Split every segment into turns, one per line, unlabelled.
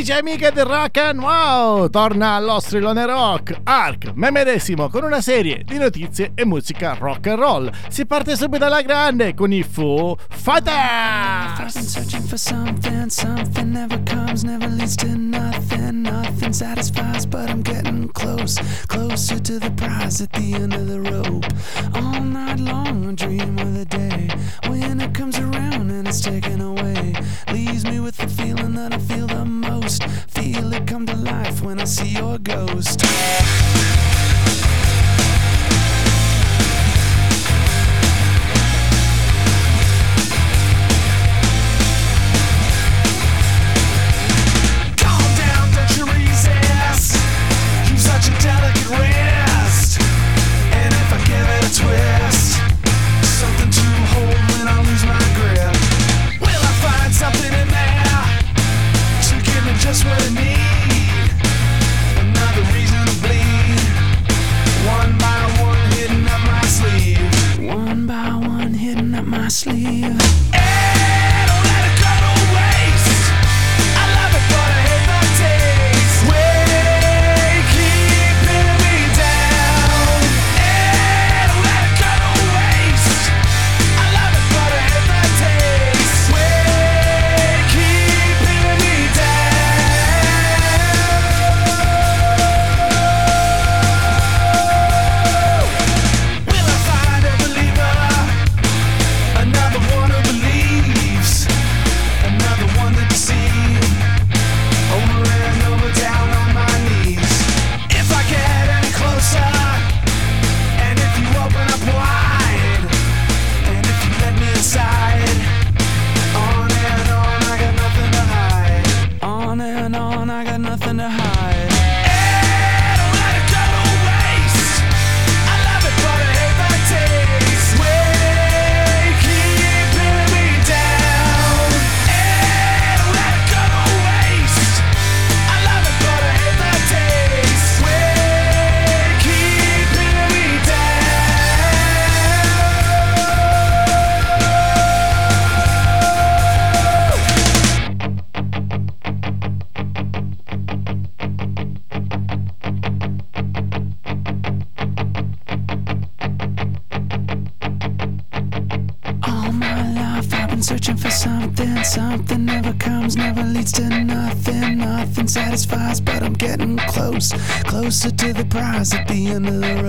Amici e amiche del Rock and Wow! Torna allo strillone rock, Ark, me medesimo, con una serie di notizie e musica rock and roll. Si parte subito alla grande con i Foo Fighters! searching for something, something never comes, never leads nothing, nothing satisfies, but I'm getting close, closer to the prize at the end of the rope. All night long I dream of the day when it comes around and it's taken away. Leaves me with the feeling that I feel Feel it come to life when I see your ghost. Closer to the prize at the end of the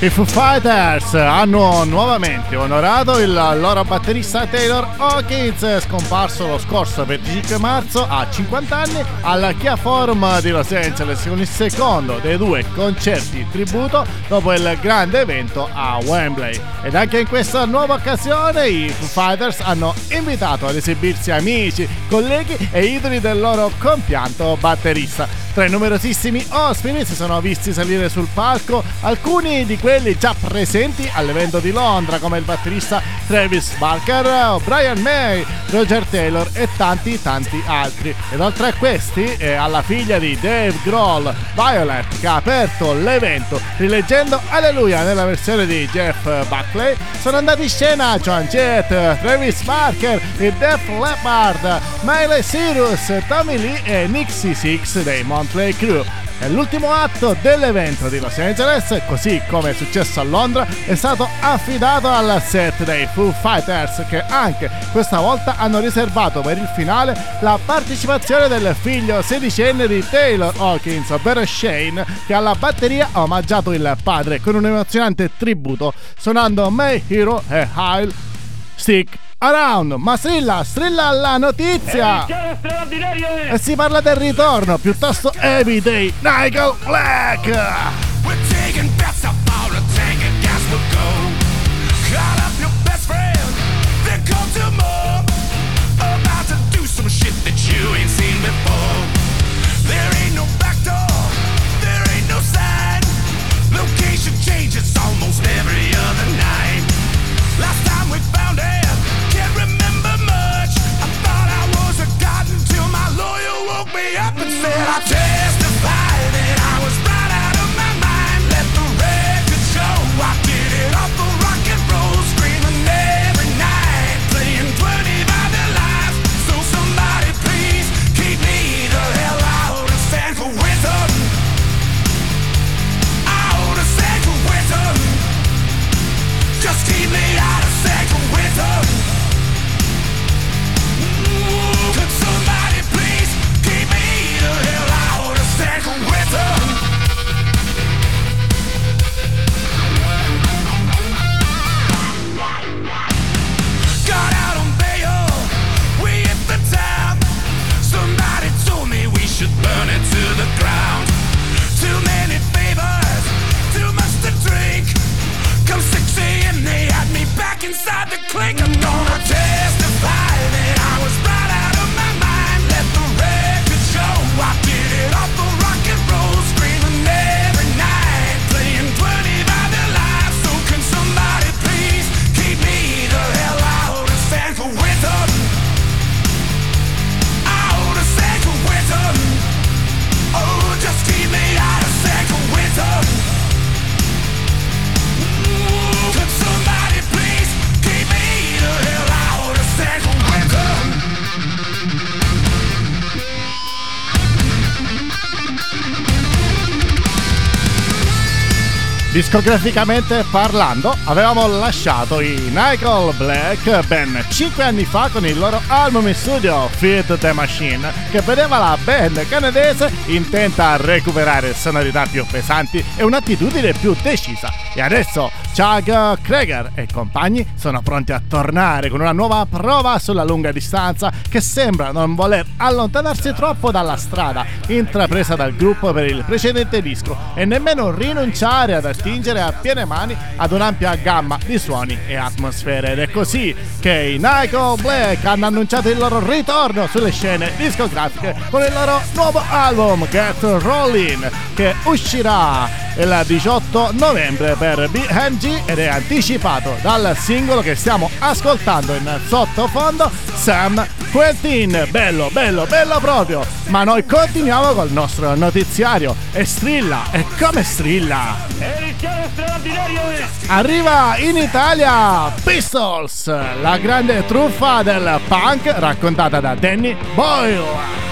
I Foo Fighters hanno nuovamente onorato il loro batterista Taylor Hawkins, scomparso lo scorso 25 marzo a 50 anni al Kia Forum di Los Angeles con il secondo dei due concerti tributo dopo il grande evento a Wembley. Ed anche in questa nuova occasione i Foo Fighters hanno invitato ad esibirsi amici, colleghi e idoli del loro compianto batterista. Tra i numerosissimi ospiti si sono visti salire sul palco alcuni di quelli già presenti all'evento di Londra come il batterista Travis Barker, Brian May, Roger Taylor e tanti tanti altri. Ed oltre a questi e alla figlia di Dave Grohl, Violet, che ha aperto l'evento rileggendo Alleluia nella versione di Jeff Buckley, sono andati in scena John Jett, Travis Barker, il Def Leppard, Miley Cyrus, Tommy Lee e Nixie Six dei Montley Crew. E l'ultimo atto dell'evento di Los Angeles, così come è successo a Londra, è stato affidato al set dei Foo Fighters che anche questa volta hanno riservato per il finale la partecipazione del figlio sedicenne di Taylor Hawkins, ovvero Shane, che alla batteria ha omaggiato il padre con un emozionante tributo suonando May Hero e Heil Stick Around, ma strilla, strilla la notizia! E si parla del ritorno, piuttosto Everyday Nigel Black!
Discograficamente parlando, avevamo lasciato i Nickel Black ben 5 anni fa con il loro album in studio Feed the Machine, che vedeva la band canadese intenta a recuperare sonorità più pesanti e un'attitudine più decisa. E adesso Chuck Krager e compagni sono pronti a tornare con una nuova prova sulla lunga distanza che sembra non voler allontanarsi troppo dalla strada intrapresa dal gruppo per il precedente disco e nemmeno rinunciare ad attingere a piene mani ad un'ampia gamma di suoni e atmosfere ed è così che i Nico Black hanno annunciato il loro ritorno sulle scene discografiche con il loro nuovo album Get Rollin' che uscirà il 18 novembre per BMG ed è anticipato dal singolo che stiamo ascoltando in sottofondo Sam Quentin. Bello, bello, bello proprio. Ma noi continuiamo col nostro notiziario e strilla, e come strilla? Arriva in Italia Pistols, la grande truffa del punk raccontata da Danny Boyle.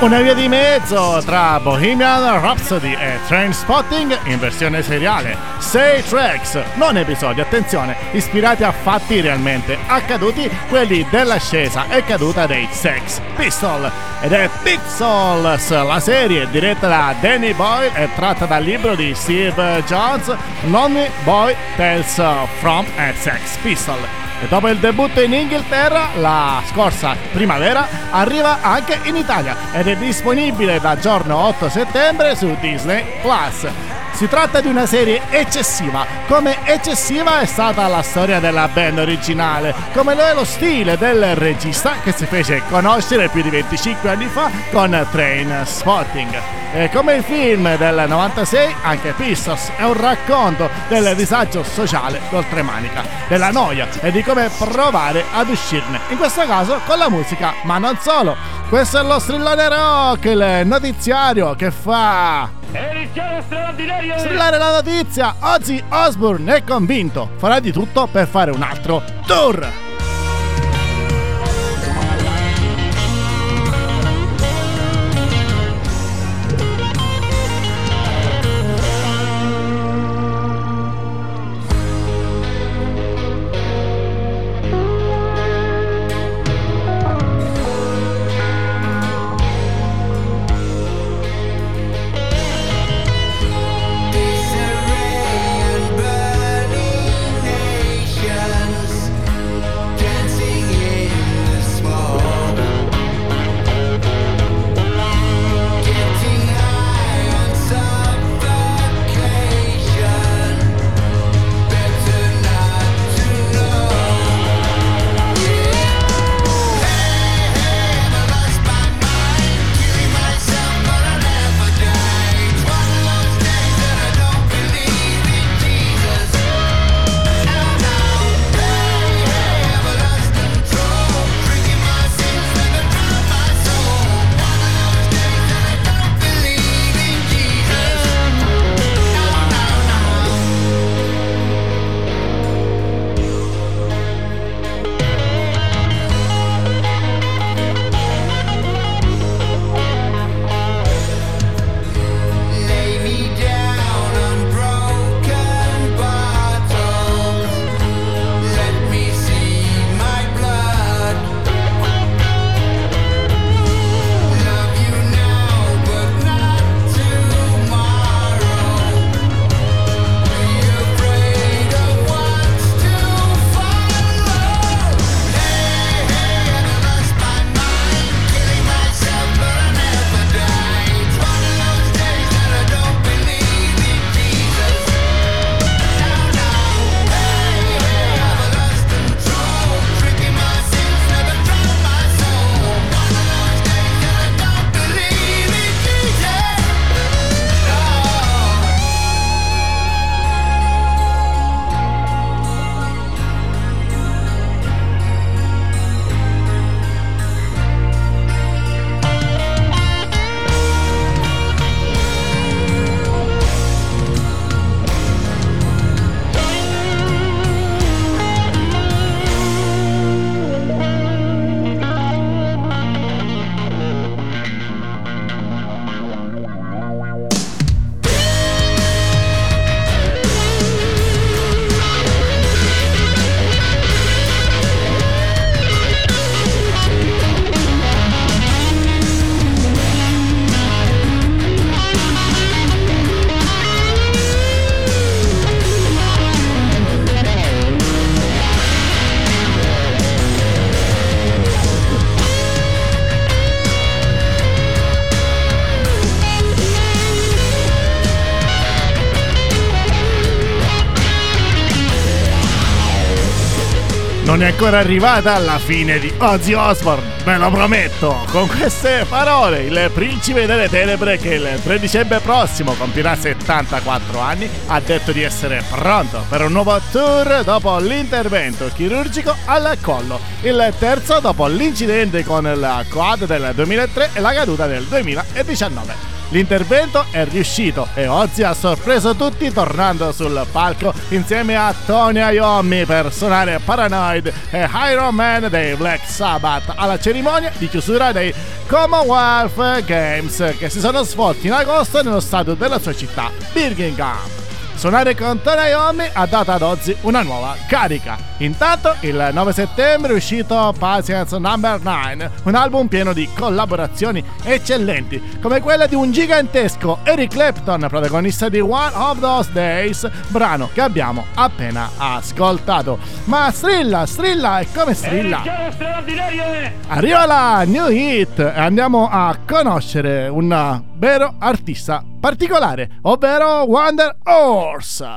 Una via di mezzo tra Bohemian Rhapsody e Trainspotting in versione seriale. Sei tracks, non episodi, attenzione, ispirati a fatti realmente accaduti, quelli dell'ascesa e caduta dei Sex Pistol. Ed è Pixels, la serie diretta da Danny Boyle e tratta dal libro di Steve Jones, Lonely Boy Tales from a Sex Pistol. E dopo il debutto in Inghilterra, la scorsa primavera, arriva anche in Italia ed è disponibile da giorno 8 settembre su Disney Plus. Si tratta di una serie eccessiva, come eccessiva è stata la storia della band originale, come lo è lo stile del regista che si fece conoscere più di 25 anni fa con Train Spotting. E come il film del 96, anche Pistos è un racconto del disagio sociale d'oltremanica, della noia e di come provare ad uscirne, in questo caso con la musica, ma non solo. Questo è lo strillone rock, il notiziario che fa... Strillare la notizia! Oggi Osbourne è convinto, farà di tutto per fare un altro tour! Non è ancora arrivata alla fine di Ozzy Osbourne, ve lo prometto. Con queste parole, il principe delle tenebre che il 3 dicembre prossimo compirà 74 anni ha detto di essere pronto per un nuovo tour dopo l'intervento chirurgico al collo, il terzo dopo l'incidente con la quad del 2003 e la caduta del 2019. L'intervento è riuscito e Ozzy ha sorpreso tutti tornando sul palco insieme a Tony Iommi per suonare Paranoid e Iron Man dei Black Sabbath alla cerimonia di chiusura dei Commonwealth Games che si sono svolti in agosto nello stadio della sua città, Birmingham. Suonare con Tony Iommi ha dato ad Ozzy una nuova carica. Intanto il 9 settembre è uscito Patience Number 9, un album pieno di collaborazioni eccellenti, come quella di un gigantesco Eric Clapton, protagonista di One of Those Days, brano che abbiamo appena ascoltato. Ma strilla, strilla e come strilla? Arriva la new hit e andiamo a conoscere un vero artista particolare, ovvero Wonder Horse.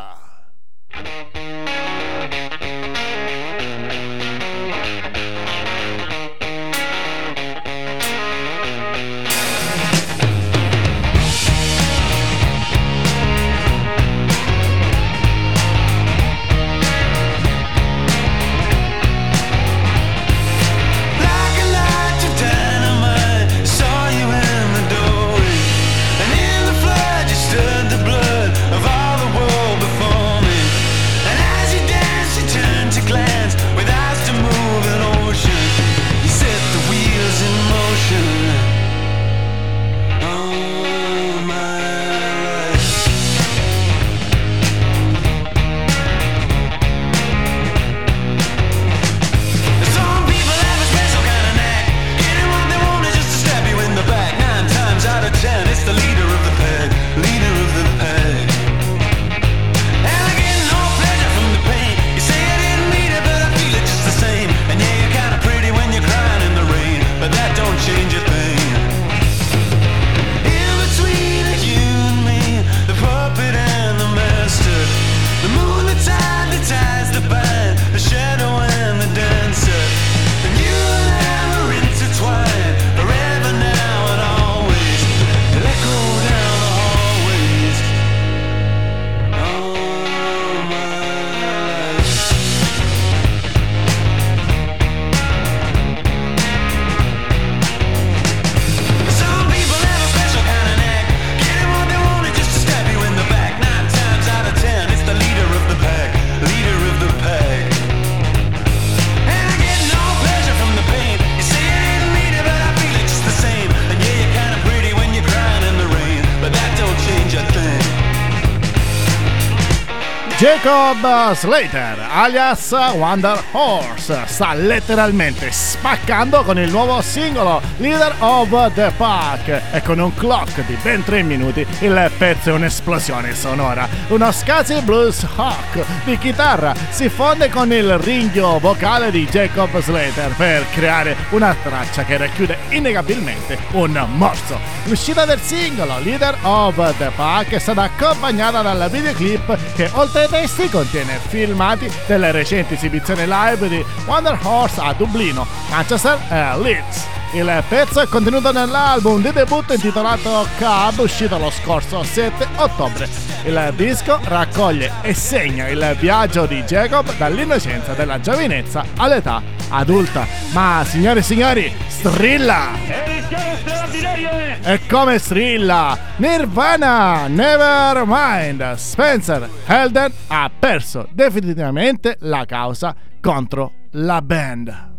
Jacob Slater, alias Wonder Horse, sta letteralmente spaccando con il nuovo singolo Leader of the Pack e con un clock di ben 3 minuti il pezzo è un'esplosione sonora. Uno scazzi blues hawk di chitarra si fonde con il ringhio vocale di Jacob Slater per creare una traccia che racchiude innegabilmente un morso. L'uscita del singolo Leader of the Pack è stata accompagnata dal videoclip che oltre testi contiene filmati delle recenti esibizioni live di Wonder Horse a Dublino, Manchester e Leeds. Il pezzo è contenuto nell'album di debutto intitolato Cub, uscito lo scorso 7 ottobre. Il disco raccoglie e segna il viaggio di Jacob dall'innocenza della giovinezza all'età adulta. Ma signore e signori, strilla! E come strilla? Nirvana, Nevermind. Spencer Helden ha perso definitivamente la causa contro la band.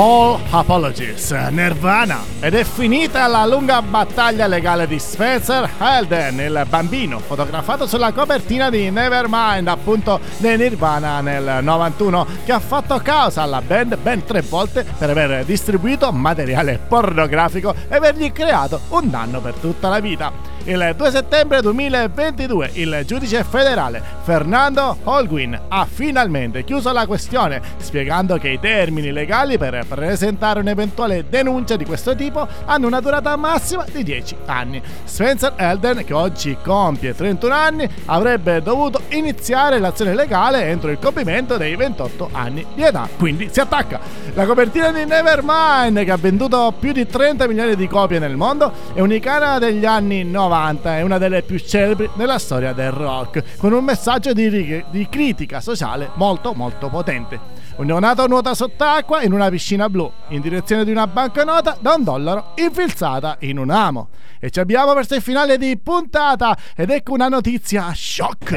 All Apologies, Nirvana. Ed è finita la lunga battaglia legale di Spencer Helden, il bambino fotografato sulla copertina di Nevermind, appunto di Nirvana nel 91, che ha fatto causa alla band ben tre volte per aver distribuito materiale pornografico e avergli creato un danno per tutta la vita. Il 2 settembre 2022 il giudice federale Fernando Holguin ha finalmente chiuso la questione, spiegando che i termini legali per presentare un'eventuale denuncia di questo tipo hanno una durata massima di 10 anni. Spencer Elden, che oggi compie 31 anni, avrebbe dovuto iniziare l'azione legale entro il compimento dei 28 anni di età, quindi si attacca. La copertina di Nevermind, che ha venduto più di 30 milioni di copie nel mondo, è un'icona degli anni 90 90 è una delle più celebri nella storia del rock, con un messaggio di, di critica sociale molto molto potente. Un neonato nuota sott'acqua in una piscina blu, in direzione di una banconota da un dollaro infilzata in un amo. E ci abbiamo verso il finale di puntata ed ecco una notizia shock.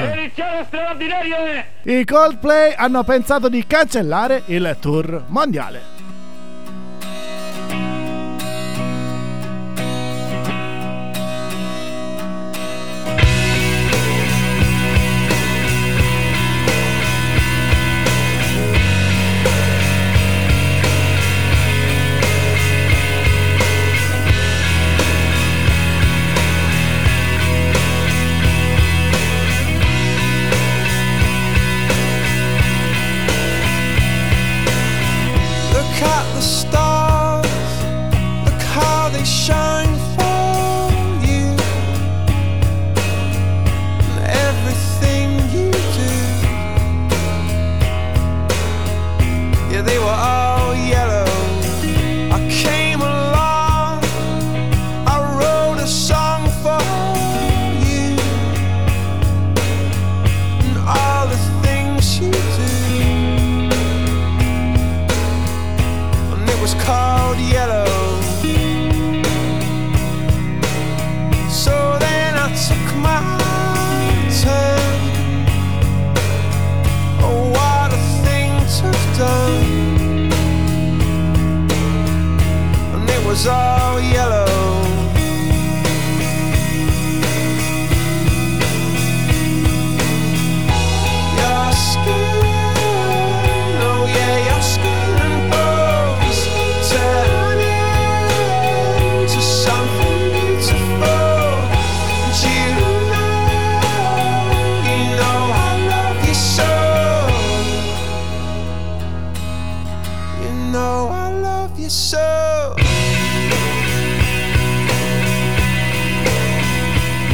I Coldplay hanno pensato di cancellare il tour mondiale.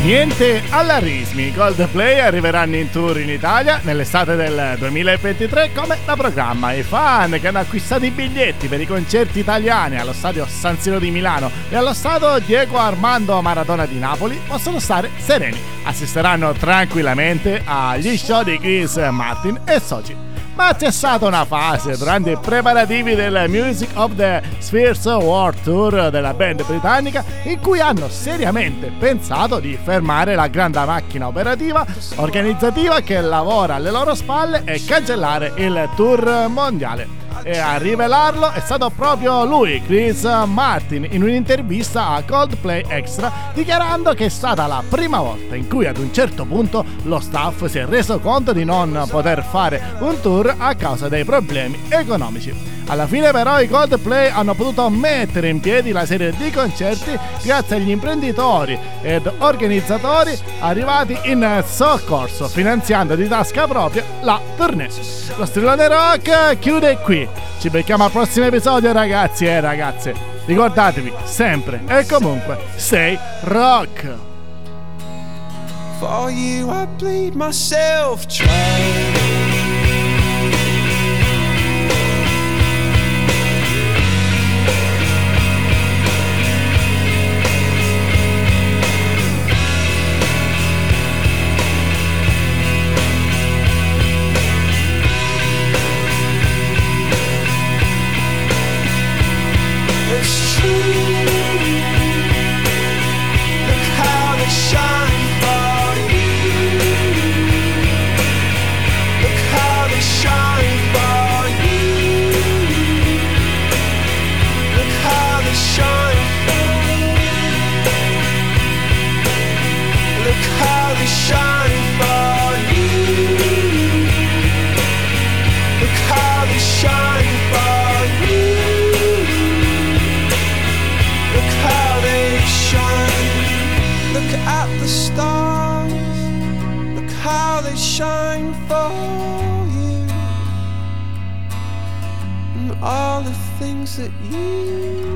Niente allarmismi, i Coldplay arriveranno in tour in Italia nell'estate del 2023 come da programma. I fan che hanno acquistato i biglietti per i concerti italiani allo stadio San Siro di Milano e allo stadio Diego Armando Maradona di Napoli possono stare sereni. Assisteranno tranquillamente agli show di Chris Martin e Soci. Ma c'è stata una fase durante i preparativi del Music of the Spheres World Tour della band britannica in cui hanno seriamente pensato di fermare la grande macchina operativa organizzativa che lavora alle loro spalle e cancellare il tour mondiale e a rivelarlo è stato proprio lui, Chris Martin, in un'intervista a Coldplay Extra, dichiarando che è stata la prima volta in cui ad un certo punto lo staff si è reso conto di non poter fare un tour a causa dei problemi economici. Alla fine però i Coldplay hanno potuto mettere in piedi la serie di concerti grazie agli imprenditori ed organizzatori arrivati in soccorso, finanziando di tasca propria la tournée. Lo strillone rock chiude qui. Ci becchiamo al prossimo episodio ragazzi e ragazze. Ricordatevi sempre e comunque, stay rock! For you I bleed myself trying
that you